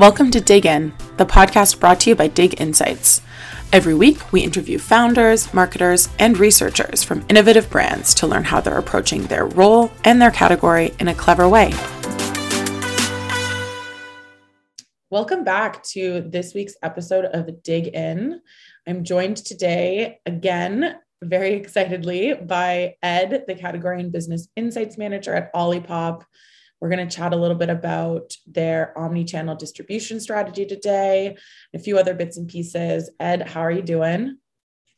Welcome to Dig In, the podcast brought to you by Dig Insights. Every week, we interview founders, marketers, and researchers from innovative brands to learn how they're approaching their role and their category in a clever way. Welcome back to this week's episode of Dig In. I'm joined today again, very excitedly, by Ed, the category and business insights manager at Olipop. We're going to chat a little bit about their omni channel distribution strategy today, a few other bits and pieces. Ed, how are you doing?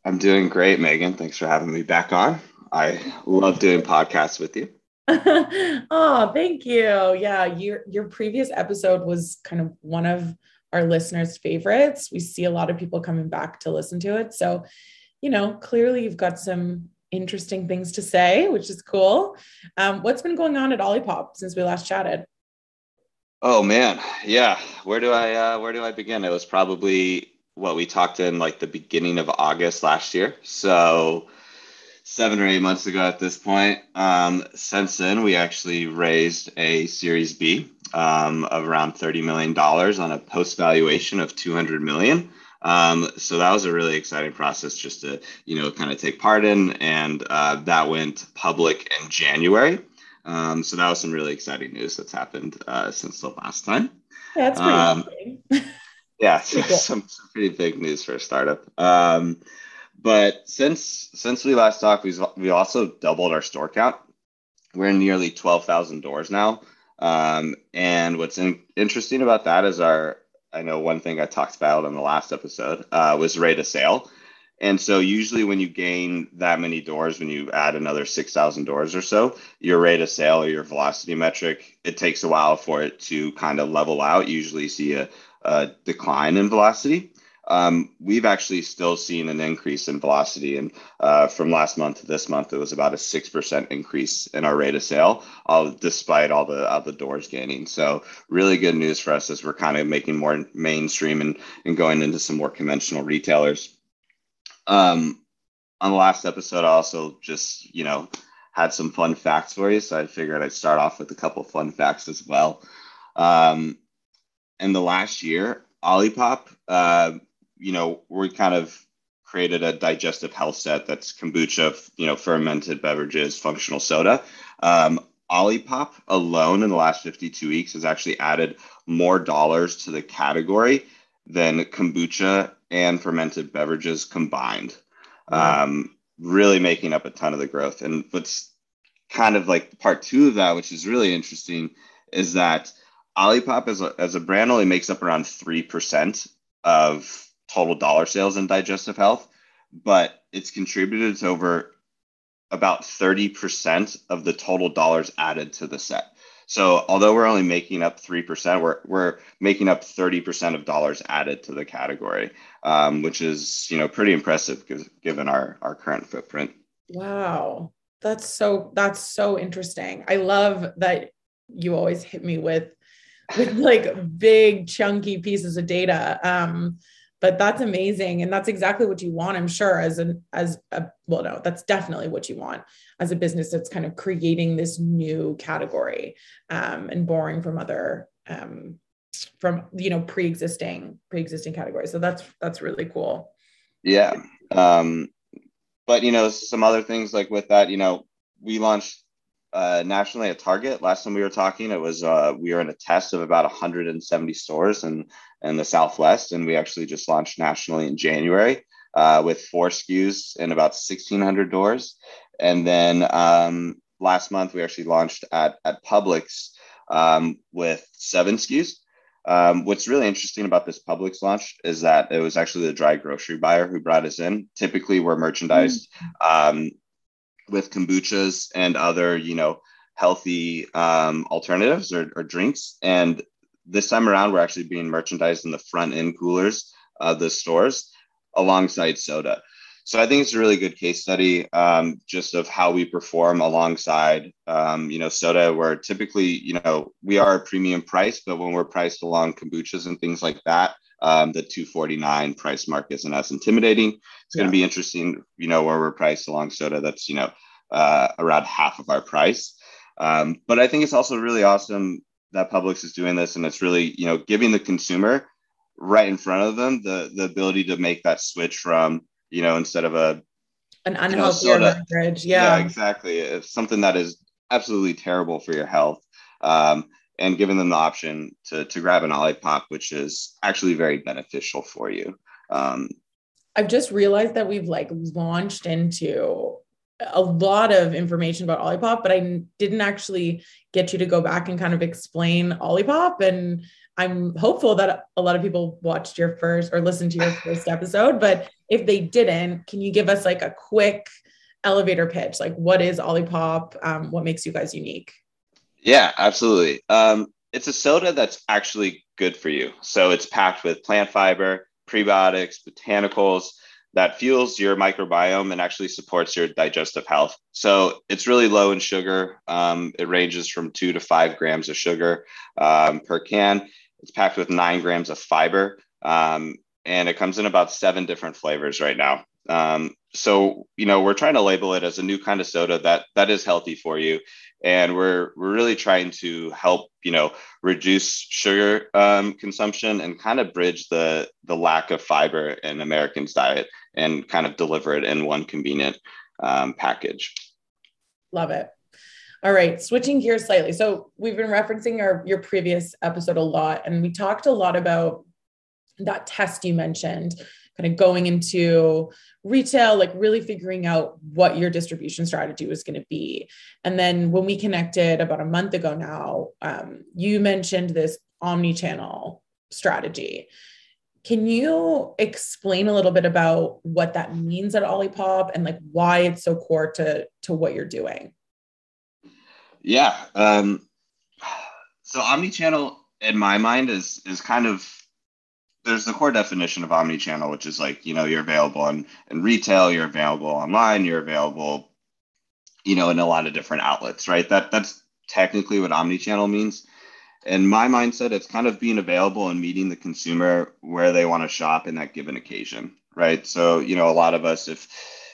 I'm doing great, Megan. Thanks for having me back on. I love doing podcasts with you. oh, thank you. Yeah, your your previous episode was kind of one of our listeners' favorites. We see a lot of people coming back to listen to it. So, you know, clearly you've got some interesting things to say, which is cool. Um, what's been going on at Olipop since we last chatted? Oh man, yeah. Where do I uh, where do I begin? It was probably what we talked in like the beginning of August last year. So seven or eight months ago at this point. Um, since then, we actually raised a Series B um, of around thirty million dollars on a post valuation of two hundred million. Um, so that was a really exciting process just to, you know, kind of take part in. And uh, that went public in January. Um, so that was some really exciting news that's happened uh, since the last time. Yeah, that's pretty um, Yeah, some, some, pretty big news for a startup. Um, but since since we last talked, we've we also doubled our store count. We're in nearly twelve thousand doors now. Um, and what's in, interesting about that is our I know one thing I talked about on the last episode uh, was rate of sale. And so usually when you gain that many doors, when you add another 6,000 doors or so, your rate of sale or your velocity metric, it takes a while for it to kind of level out. Usually see a, a decline in velocity um, we've actually still seen an increase in velocity. And uh, from last month to this month, it was about a 6% increase in our rate of sale, all, despite all the, all the doors gaining. So, really good news for us as we're kind of making more mainstream and, and going into some more conventional retailers. Um, on the last episode, I also just, you know, had some fun facts for you. So, I figured I'd start off with a couple fun facts as well. Um, in the last year, Olipop, uh, you know, we kind of created a digestive health set that's kombucha, you know, fermented beverages, functional soda. Um, Olipop alone in the last 52 weeks has actually added more dollars to the category than kombucha and fermented beverages combined. Wow. Um, really making up a ton of the growth. And what's kind of like part two of that, which is really interesting, is that Olipop as a, as a brand only makes up around 3% of total dollar sales in digestive health, but it's contributed to over about 30% of the total dollars added to the set. So although we're only making up 3%, we're, we're making up 30% of dollars added to the category, um, which is, you know, pretty impressive given our, our current footprint. Wow. That's so, that's so interesting. I love that you always hit me with, with like big chunky pieces of data. Um, but that's amazing. And that's exactly what you want i'm sure as an as a well no that's definitely what you want as a business that's kind of creating this new category um, and borrowing from other um, from you know pre-existing pre-existing categories. So that's that's really cool. Yeah um, but you know some other things like with that you know we launched uh, nationally at Target. Last time we were talking, it was uh, we were in a test of about 170 stores in in the Southwest, and we actually just launched nationally in January uh, with four SKUs in about 1,600 doors. And then um, last month we actually launched at at Publix um, with seven SKUs. Um, what's really interesting about this Publix launch is that it was actually the dry grocery buyer who brought us in. Typically, we're merchandised mm-hmm with kombuchas and other, you know, healthy um, alternatives or, or, drinks. And this time around, we're actually being merchandised in the front end coolers of the stores alongside soda. So I think it's a really good case study um, just of how we perform alongside, um, you know, soda. Where typically, you know, we are a premium price, but when we're priced along kombuchas and things like that, um, the 249 price mark isn't as intimidating. It's going to be interesting, you know, where we're priced along soda. That's you know uh, around half of our price. Um, but I think it's also really awesome that Publix is doing this, and it's really you know giving the consumer right in front of them the the ability to make that switch from you know instead of a an unhealthy you know, beverage, yeah. yeah, exactly. It's something that is absolutely terrible for your health. Um, and giving them the option to, to grab an Olipop, which is actually very beneficial for you. Um, I've just realized that we've like launched into a lot of information about Olipop, but I didn't actually get you to go back and kind of explain Olipop. And I'm hopeful that a lot of people watched your first or listened to your first episode. But if they didn't, can you give us like a quick elevator pitch? Like, what is Olipop? Um, what makes you guys unique? Yeah, absolutely. Um, it's a soda that's actually good for you. So it's packed with plant fiber, prebiotics, botanicals that fuels your microbiome and actually supports your digestive health. So it's really low in sugar. Um, it ranges from two to five grams of sugar um, per can. It's packed with nine grams of fiber. Um, and it comes in about seven different flavors right now. Um, so you know we're trying to label it as a new kind of soda that that is healthy for you and we're we're really trying to help you know reduce sugar um, consumption and kind of bridge the the lack of fiber in Americans' diet and kind of deliver it in one convenient um, package. Love it. All right, switching gears slightly. So we've been referencing our your previous episode a lot, and we talked a lot about that test you mentioned kind of going into retail, like really figuring out what your distribution strategy was going to be. And then when we connected about a month ago now, um, you mentioned this omni channel strategy. Can you explain a little bit about what that means at Olipop and like why it's so core to to what you're doing? Yeah. Um, so omni-channel in my mind is is kind of there's the core definition of omni-channel, which is like, you know, you're available in, in retail, you're available online, you're available, you know, in a lot of different outlets, right? That that's technically what omni-channel means. In my mindset, it's kind of being available and meeting the consumer where they want to shop in that given occasion, right? So, you know, a lot of us, if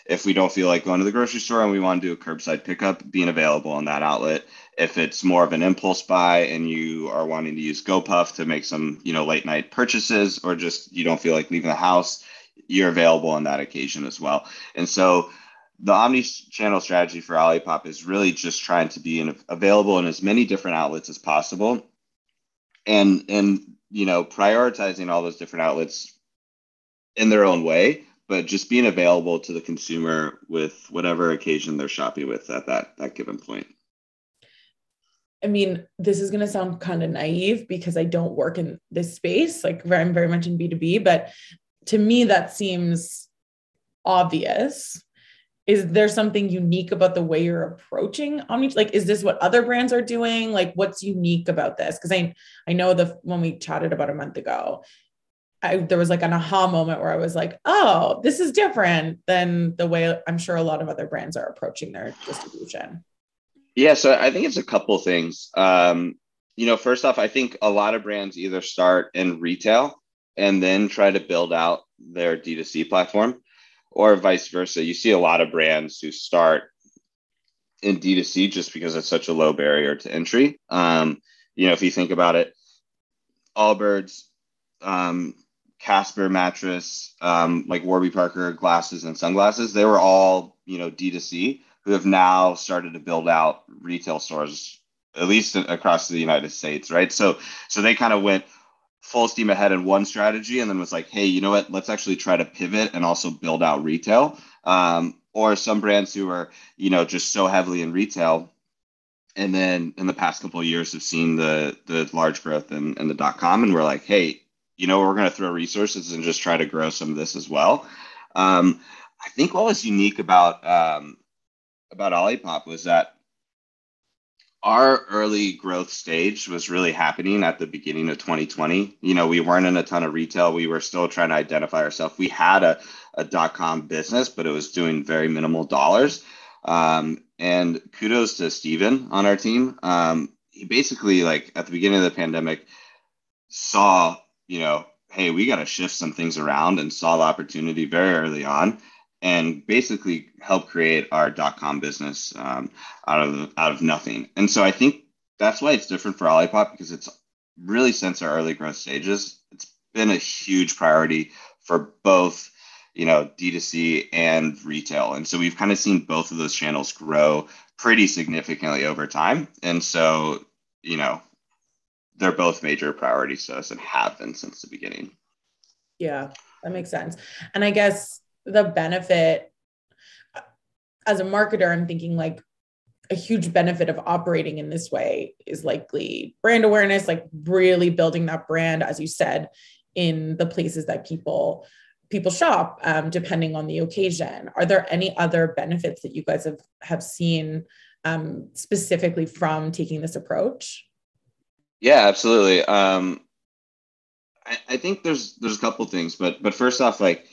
if we don't feel like going to the grocery store and we want to do a curbside pickup, being available on that outlet. If it's more of an impulse buy and you are wanting to use GoPuff to make some, you know, late night purchases, or just you don't feel like leaving the house, you're available on that occasion as well. And so the omni-channel strategy for Olipop is really just trying to be in, available in as many different outlets as possible, and and you know prioritizing all those different outlets in their own way but just being available to the consumer with whatever occasion they're shopping with at that that given point. I mean, this is going to sound kind of naive because I don't work in this space. Like I'm very much in B2B, but to me, that seems obvious. Is there something unique about the way you're approaching omni? Like, is this what other brands are doing? Like, what's unique about this? Because I, I know the when we chatted about a month ago, I, there was like an aha moment where I was like, oh, this is different than the way I'm sure a lot of other brands are approaching their distribution. Yeah, so I think it's a couple things. Um, you know, first off, I think a lot of brands either start in retail and then try to build out their D2C platform, or vice versa. You see a lot of brands who start in D2C just because it's such a low barrier to entry. Um, you know, if you think about it, Allbirds, um, Casper mattress, um, like Warby Parker glasses and sunglasses, they were all, you know, D2C who have now started to build out retail stores, at least across the United States, right? So, so they kind of went full steam ahead in one strategy and then was like, hey, you know what? Let's actually try to pivot and also build out retail. Um, or some brands who are, you know, just so heavily in retail and then in the past couple of years have seen the the large growth in, in the dot com and we're like hey you know, we're going to throw resources and just try to grow some of this as well. Um, I think what was unique about um, about Olipop was that our early growth stage was really happening at the beginning of 2020. You know, we weren't in a ton of retail. We were still trying to identify ourselves. We had a, a dot com business, but it was doing very minimal dollars. Um, and kudos to Steven on our team. Um, he basically, like at the beginning of the pandemic, saw you know, hey, we got to shift some things around and saw the opportunity very early on and basically help create our dot com business um, out of out of nothing. And so I think that's why it's different for Olipop because it's really since our early growth stages, it's been a huge priority for both you know d2c and retail and so we've kind of seen both of those channels grow pretty significantly over time and so you know they're both major priorities to us and have been since the beginning. Yeah that makes sense. And i guess the benefit as a marketer i'm thinking like a huge benefit of operating in this way is likely brand awareness like really building that brand as you said in the places that people people shop um, depending on the occasion. Are there any other benefits that you guys have have seen um, specifically from taking this approach yeah absolutely. Um, I, I, think there's there's a couple things but but first off like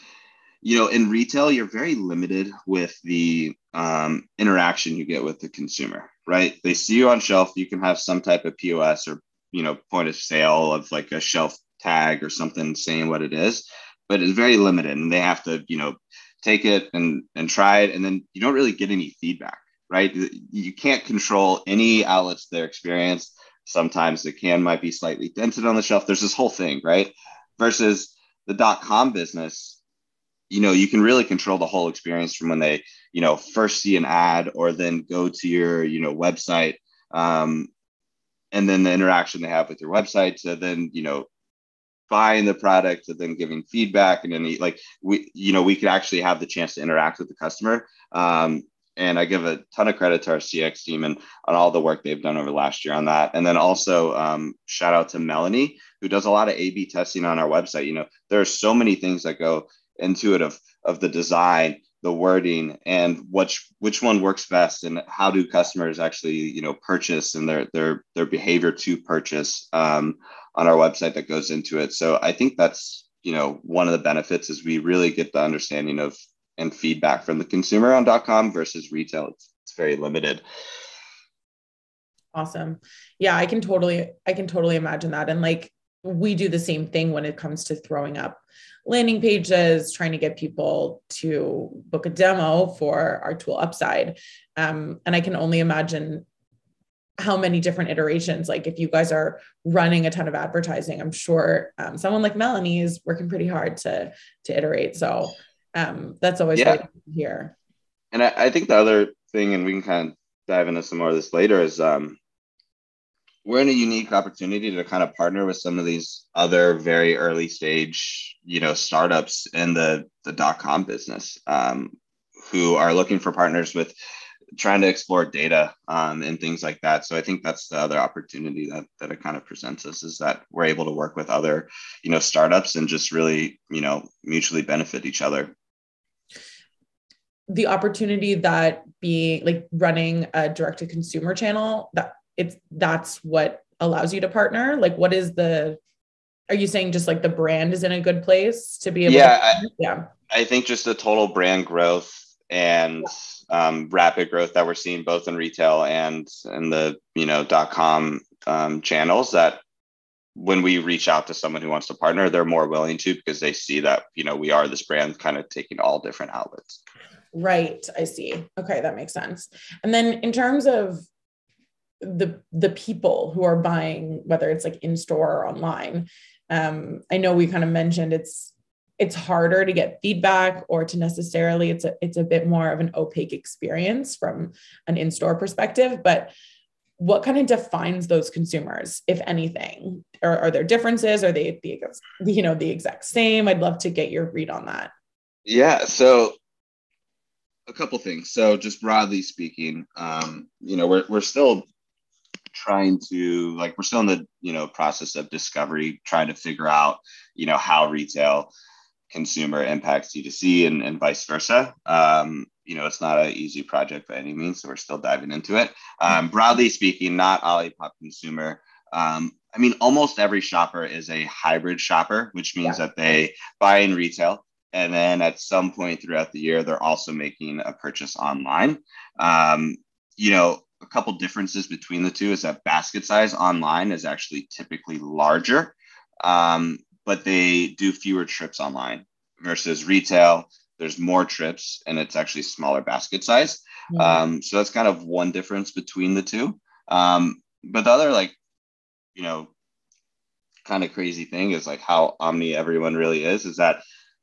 you know in retail you're very limited with the um, interaction you get with the consumer right? They see you on shelf. You can have some type of pos or you know point of sale of like a shelf tag or something saying what it is but it's very limited and they have to you know take it and and try it and then you don't really get any feedback right? You can't control any outlets their experience sometimes the can might be slightly dented on the shelf. There's this whole thing right? Versus the dot com business you know you can really control the whole experience from when they you know first see an ad or then go to your you know website um, and then the interaction they have with your website to then you know buying the product and then giving feedback and then like we you know we could actually have the chance to interact with the customer um, and i give a ton of credit to our cx team and on all the work they've done over last year on that. And then also um, shout out to melanie who does a lot of a b testing on our website. You know there are so many things that go into it of of the design the wording and which which one works best and how do customers actually you know purchase and their their their behavior to purchase um, on our website that goes into it. So i think that's you know one of the benefits is we really get the understanding of and feedback from the consumer on com versus retail. It's, it's very limited. Awesome. Yeah i can totally i can totally imagine that. And like we do the same thing when it comes to throwing up landing pages, trying to get people to book a demo for our tool Upsiide. Um, and I can only imagine how many different iterations. Like if you guys are running a ton of advertising i'm sure um, someone like melanie is working pretty hard to to iterate. So um, that's always yeah. great to hear and I, I, think the other thing and we can kind of dive into some more of this later is um, we're in a unique opportunity to kind of partner with some of these other very early stage, you know, startups in the the dot com business um, who are looking for partners with trying to explore data um, and things like that. So I think that's the other opportunity that that it kind of presents us is that we're able to work with other, you know, startups and just really, you know, mutually benefit each other. The opportunity that being like running a direct to consumer channel that it's that's what allows you to partner like what is the are you saying just like the brand is in a good place to be able yeah to, I, yeah. I think just the total brand growth and um, rapid growth that we're seeing both in retail and in the you know dot com um, channels that when we reach out to someone who wants to partner they're more willing to because they see that you know we are this brand kind of taking all different outlets right i see. Okay that makes sense. And then in terms of the the people who are buying whether it's like in store or online um, i know we kind of mentioned it's it's harder to get feedback or to necessarily it's a it's a bit more of an opaque experience from an in-store perspective but what kind of defines those consumers if anything? Are, are there differences? Are they the you know the exact same? I'd love to get your read on that. Yeah so a couple things. So just broadly speaking um, you know we're, we're still trying to like we're still in the you know process of discovery trying to figure out you know how retail consumer impacts d2c and, and vice versa. Um, you know it's not an easy project by any means so we're still diving into it. Um, broadly speaking not olipop consumer. Um, i mean almost every shopper is a hybrid shopper which means yeah. that they buy in retail and then at some point throughout the year they're also making a purchase online um, you know a couple differences between the two is that basket size online is actually typically larger, um, but they do fewer trips online versus retail. There's more trips and it's actually smaller basket size. Mm-hmm. Um, so that's kind of one difference between the two. Um, but the other like, you know, kind of crazy thing is like how omni everyone really is. Is that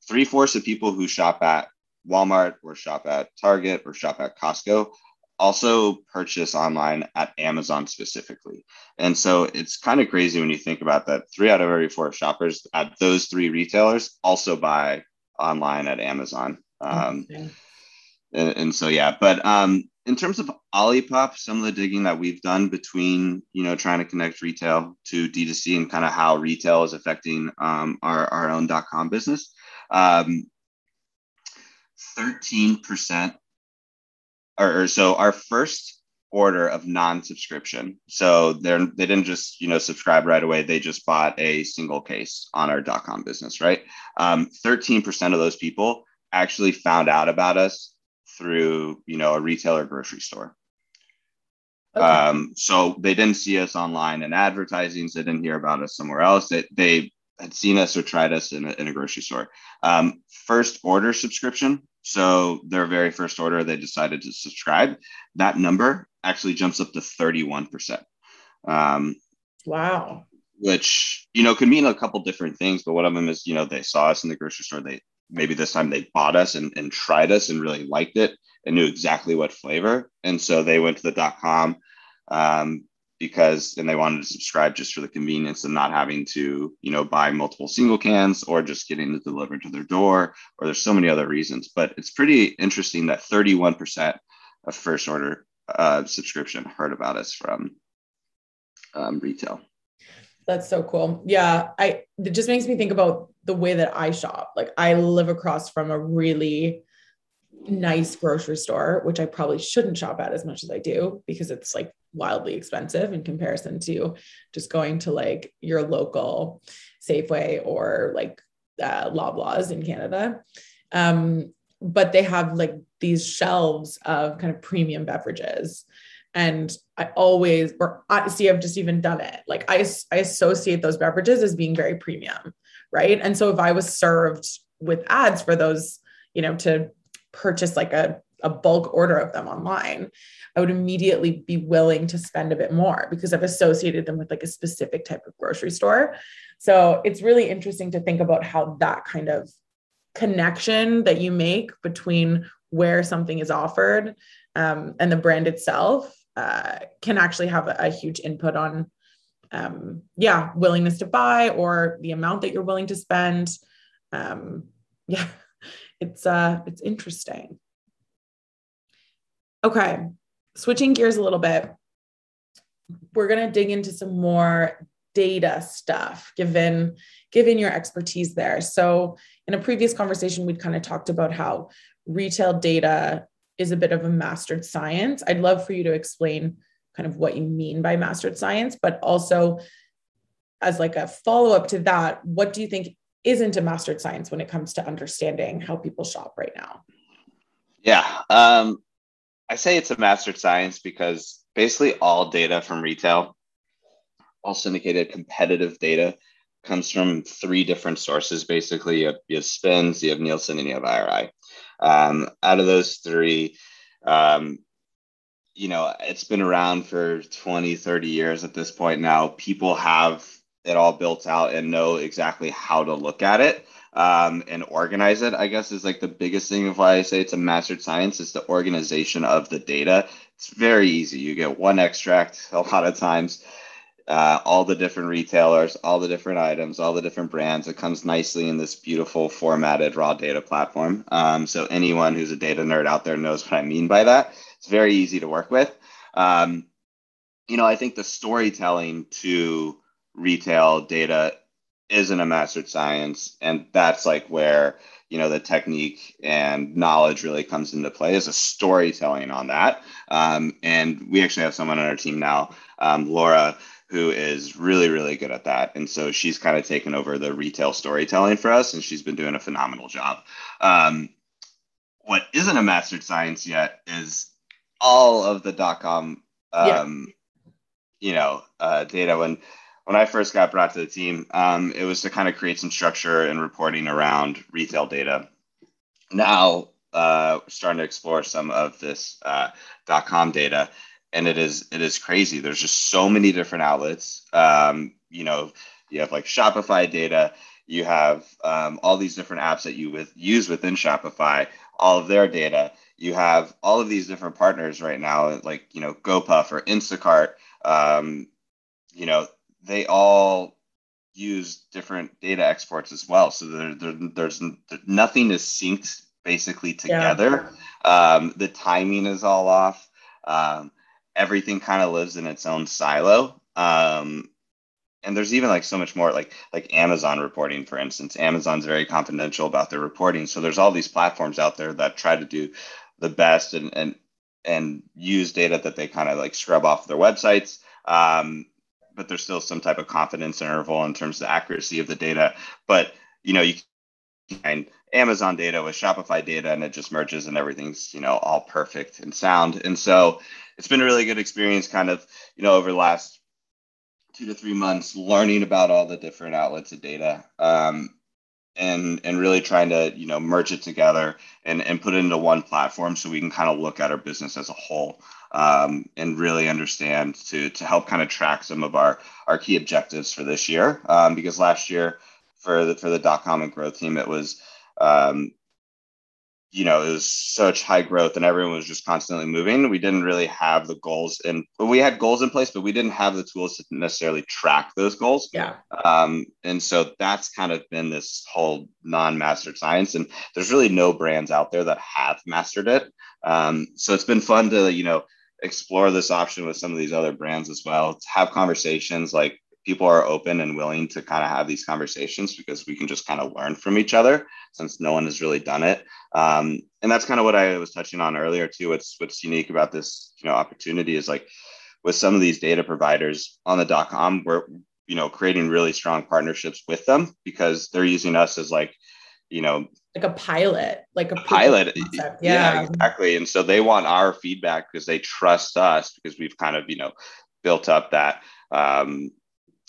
three fourths of people who shop at Walmart or shop at Target or shop at Costco also purchase online at Amazon specifically. And so it's kind of crazy when you think about that. Three out of every four shoppers at those three retailers also buy online at Amazon. Um, and, and, so, yeah, but um, in terms of Olipop, some of the digging that we've done between, you know, trying to connect retail to D2C and kind of how retail is affecting um, our, our own dot .com business. Um, 13% or, or so our first order of non-subscription. So they're they didn't just you know subscribe right away. They just bought a single case on our dot .com business, right? Um, 13% of those people actually found out about us through you know a retailer grocery store. Okay. Um, so they didn't see us online in advertising. So they didn't hear about us somewhere else. They, they had seen us or tried us in a, in a grocery store. Um, first order subscription so their very first order, they decided to subscribe. That number actually jumps up to 31%. Um, wow. Which, you know, could mean a couple different things, but one of them is, you know, they saw us in the grocery store. They maybe this time they bought us and, and tried us and really liked it and knew exactly what flavor. And so they went to the dot com, um, because and they wanted to subscribe just for the convenience of not having to you know buy multiple single cans or just getting it delivered to their door or there's so many other reasons. But it's pretty interesting that 31% of first order uh, subscription heard about us from um, retail. That's so cool. Yeah i it just makes me think about the way that i shop. Like i live across from a really nice grocery store which i probably shouldn't shop at as much as i do because it's like wildly expensive in comparison to just going to like your local Safeway or like uh, Loblaws in Canada. Um, but they have like these shelves of kind of premium beverages. And I always, or I see, I've just even done it. Like I, I associate those beverages as being very premium. Right. And so if I was served with ads for those, you know, to purchase like a, a bulk order of them online, I would immediately be willing to spend a bit more because I've associated them with like a specific type of grocery store. So it's really interesting to think about how that kind of connection that you make between where something is offered um, and the brand itself uh, can actually have a, a huge input on um, yeah willingness to buy or the amount that you're willing to spend um, yeah it's uh it's interesting okay switching gears a little bit, we're going to dig into some more data stuff given given your expertise there. So in a previous conversation we'd kind of talked about how retail data is a bit of a mastered science. I'd love for you to explain kind of what you mean by mastered science, but also as like a follow up to that, what do you think isn't a mastered science when it comes to understanding how people shop right now? Yeah. Um, I say it's a mastered science because basically all data from retail, all syndicated competitive data, comes from three different sources. Basically, you have, you have SPINS, you have Nielsen, and you have IRI. Um, out of those three, um, you know, it's been around for 20, 30 years at this point now. People have it all built out and know exactly how to look at it um, and organize it, I guess is like the biggest thing of why I say it's a mastered science is the organization of the data. It's very easy. You get one extract a lot of times, uh, all the different retailers, all the different items, all the different brands. It comes nicely in this beautiful formatted raw data platform. Um, so anyone who's a data nerd out there knows what I mean by that. It's very easy to work with. Um, you know, I think the storytelling to retail data isn't a mastered science and that's like where you know the technique and knowledge really comes into play is a storytelling on that. Um, and we actually have someone on our team now um, laura who is really really good at that. And so she's kind of taken over the retail storytelling for us and she's been doing a phenomenal job. Um, what isn't a mastered science yet is all of the dot com yeah. Um, you know uh, data. When when I first got brought to the team, um, it was to kind of create some structure and reporting around retail data. Now, uh, starting to explore some of this uh, .com data. and it is it is crazy. There's just so many different outlets. Um, you know, you have like Shopify data, you have um, all these different apps that you with, use within Shopify, all of their data. You have all of these different partners right now, like you know GoPuff or Instacart. Um, you know, they all use different data exports as well. So there, there there's nothing is synced basically together. Yeah. Um, the timing is all off. Um, everything kind of lives in its own silo. Um, and there's even like so much more like like Amazon reporting, for instance. Amazon's very confidential about their reporting. So there's all these platforms out there that try to do the best and and and use data that they kind of like scrub off their websites. Um, but there's still some type of confidence interval in terms of the accuracy of the data. But you know, you can Amazon data with Shopify data and it just merges and everything's, you know, all perfect and sound. And so it's been a really good experience kind of, you know, over the last two to three months learning about all the different outlets of data. Um, and and really trying to you know merge it together and and put it into one platform so we can kind of look at our business as a whole um, and really understand to to help kind of track some of our our key objectives for this year um, because last year for the for the dot com and growth team it was um, you know, it was such high growth and everyone was just constantly moving. We didn't really have the goals and we had goals in place, but we didn't have the tools to necessarily track those goals. Yeah. Um, and so that's kind of been this whole non-mastered science. And there's really no brands out there that have mastered it. Um, so it's been fun to, you know, explore this option with some of these other brands as well, to have conversations like people are open and willing to kind of have these conversations because we can just kind of learn from each other since no one has really done it. Um, and that's kind of what I was touching on earlier too. What's what's unique about this, you know, opportunity is like with some of these data providers on the dot com, we're you know creating really strong partnerships with them because they're using us as like you know like a pilot like a, a pilot yeah. yeah. exactly. And so they want our feedback because they trust us because we've kind of you know built up that um,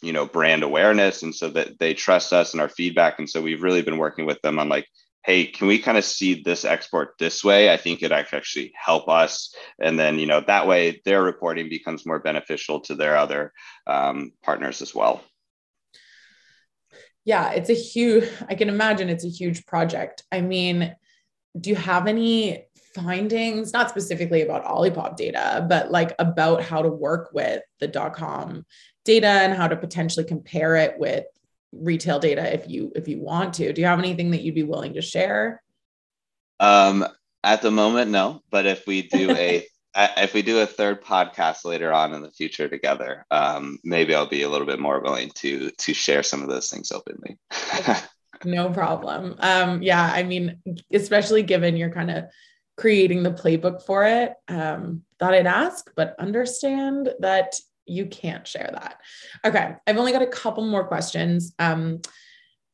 you know brand awareness. And so that they trust us and our feedback. And so we've really been working with them on like hey can we kind of see this export this way? I think it actually help us. And then you know that way their reporting becomes more beneficial to their other um, partners as well yeah it's a huge i can imagine it's a huge project. I mean do you have any findings not specifically about olipop data but like about how to work with the dot com data and how to potentially compare it with retail data if you if you want to? Do you have anything that you'd be willing to share? Um at the moment no but if we do a if we do a third podcast later on in the future together um maybe i'll be a little bit more willing to to share some of those things openly no problem um yeah i mean especially given you're kind of creating the playbook for it um thought i'd ask but understand that you can't share that. Okay, I've only got a couple more questions. Um,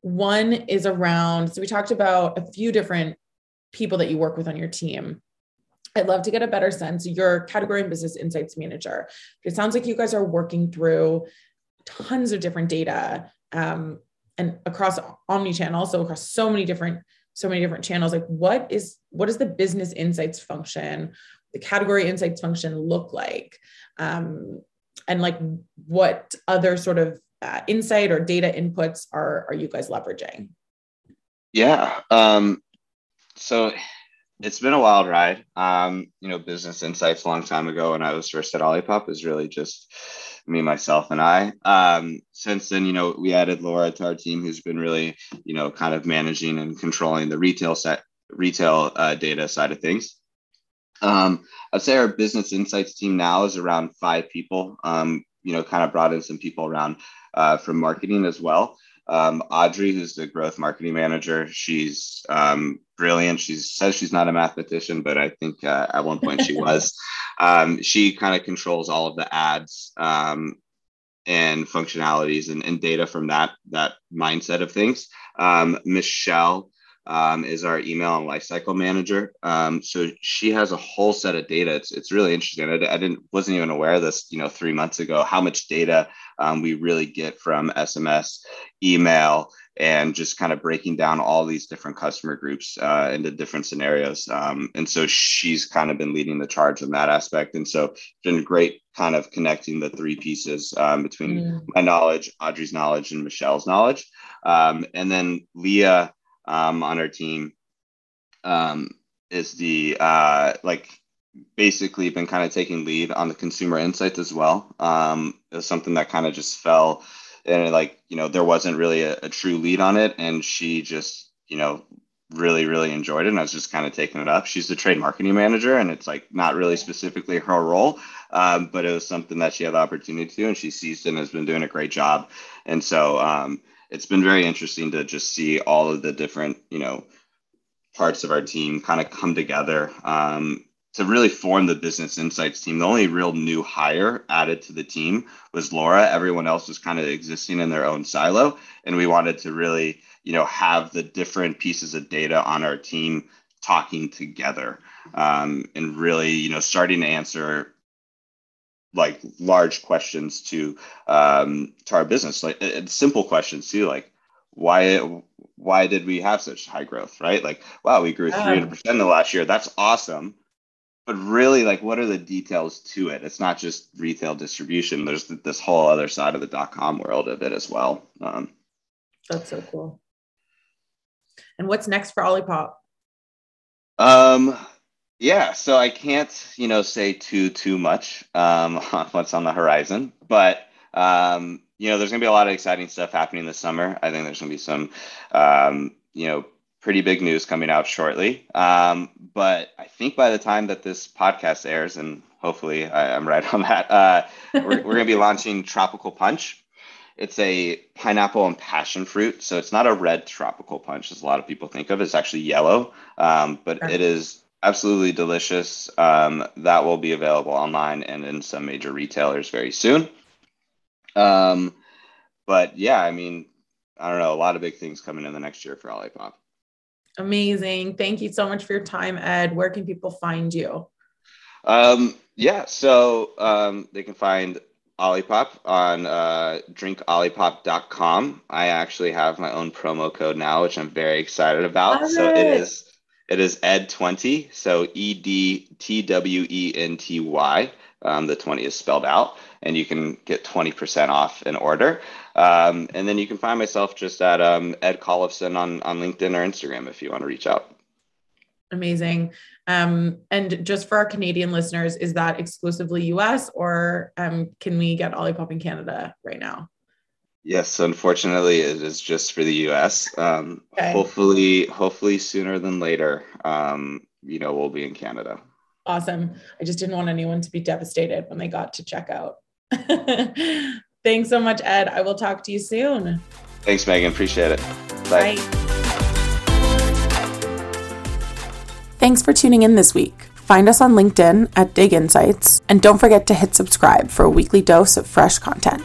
one is around, so we talked about a few different people that you work with on your team. I'd love to get a better sense. Your category and business insights manager. It sounds like you guys are working through tons of different data um, and across omni-channel, so across so many different so many different channels. Like, what is what does the business insights function, the category insights function look like? Um, and like what other sort of uh, insight or data inputs are are you guys leveraging yeah um, so it's been a wild ride um, you know business insights a long time ago when i was first at olipop is really just me myself and i um, since then you know we added laura to our team who's been really you know kind of managing and controlling the retail set retail uh, data side of things um, I'd say our business insights team now is around five people. Um, you know, kind of brought in some people around uh, from marketing as well. Um, Audrey, who's the growth marketing manager, she's um, brilliant. She says she's not a mathematician, but I think uh, at one point she was. Um, she kind of controls all of the ads um, and functionalities and, and, data from that that mindset of things. Um, Michelle um, is our email and lifecycle manager. Um, so she has a whole set of data. It's, it's really interesting. I, I, didn't wasn't even aware of this, you know, three months ago. How much data um, we really get from SMS, email, and just kind of breaking down all these different customer groups uh, into different scenarios. Um, and so she's kind of been leading the charge in that aspect. And so it's been great kind of connecting the three pieces um, between mm. my knowledge, Audrey's knowledge, and Michelle's knowledge. Um, and then Leah um, on our team um, is the uh, like basically been kind of taking lead on the consumer insights as well. Um, it was something that kind of just fell and like you know there wasn't really a, a, true lead on it and she just you know really really enjoyed it and i was just kind of taking it up she's the trade marketing manager and it's like not really specifically her role um, but it was something that she had the opportunity to and she seized it and has been doing a great job and so um, it's been very interesting to just see all of the different you know parts of our team kind of come together um, to really form the business insights team. The only real new hire added to the team was Laura. Everyone else was kind of existing in their own silo, and we wanted to really, you know, have the different pieces of data on our team talking together, um, and really, you know, starting to answer like large questions to um, to our business, like simple questions too, like why why did we have such high growth, right? Like, wow, we grew 300% in the last year. That's awesome. But really like what are the details to it? It's not just retail distribution. There's this whole other side of the dot com world of it as well. Um, that's so cool. And what's next for olipop? Um yeah so i can't you know say too too much um, on what's on the horizon but um, you know there's going to be a lot of exciting stuff happening this summer i think there's going to be some um, you know pretty big news coming out shortly. Um, but I think by the time that this podcast airs, and hopefully I, am right on that, uh, we're, we're going to be launching Tropical Punch. It's a pineapple and passion fruit. So it's not a red tropical punch, as a lot of people think of. It's actually yellow, um, but it is absolutely delicious. Um, that will be available online and in some major retailers very soon. Um, but yeah, I mean, I don't know, a lot of big things coming in the next year for Olipop. Amazing. Thank you so much for your time, Ed. Where can people find you? Um, yeah, so um, they can find Olipop on uh, drinkolipop.com. I actually have my own promo code now, which I'm very excited about. Love so it. it is it is Ed20, so E D T W E N T Y. Um, the 20 is spelled out, and you can get 20% off an order. Um, and then you can find myself just at um, Ed Collefson on, on LinkedIn or Instagram if you want to reach out. Amazing. Um, and just for our Canadian listeners, is that exclusively US or um, can we get Olipop in Canada right now? Yes, unfortunately, it is just for the US. Um, okay. Hopefully, hopefully sooner than later, um, you know, we'll be in Canada. Awesome. I just didn't want anyone to be devastated when they got to check out. Thanks so much, Ed. I will talk to you soon. Thanks, Megan. Appreciate it. Bye. Bye. Thanks for tuning in this week. Find us on LinkedIn at Dig Insights, and don't forget to hit subscribe for a weekly dose of fresh content.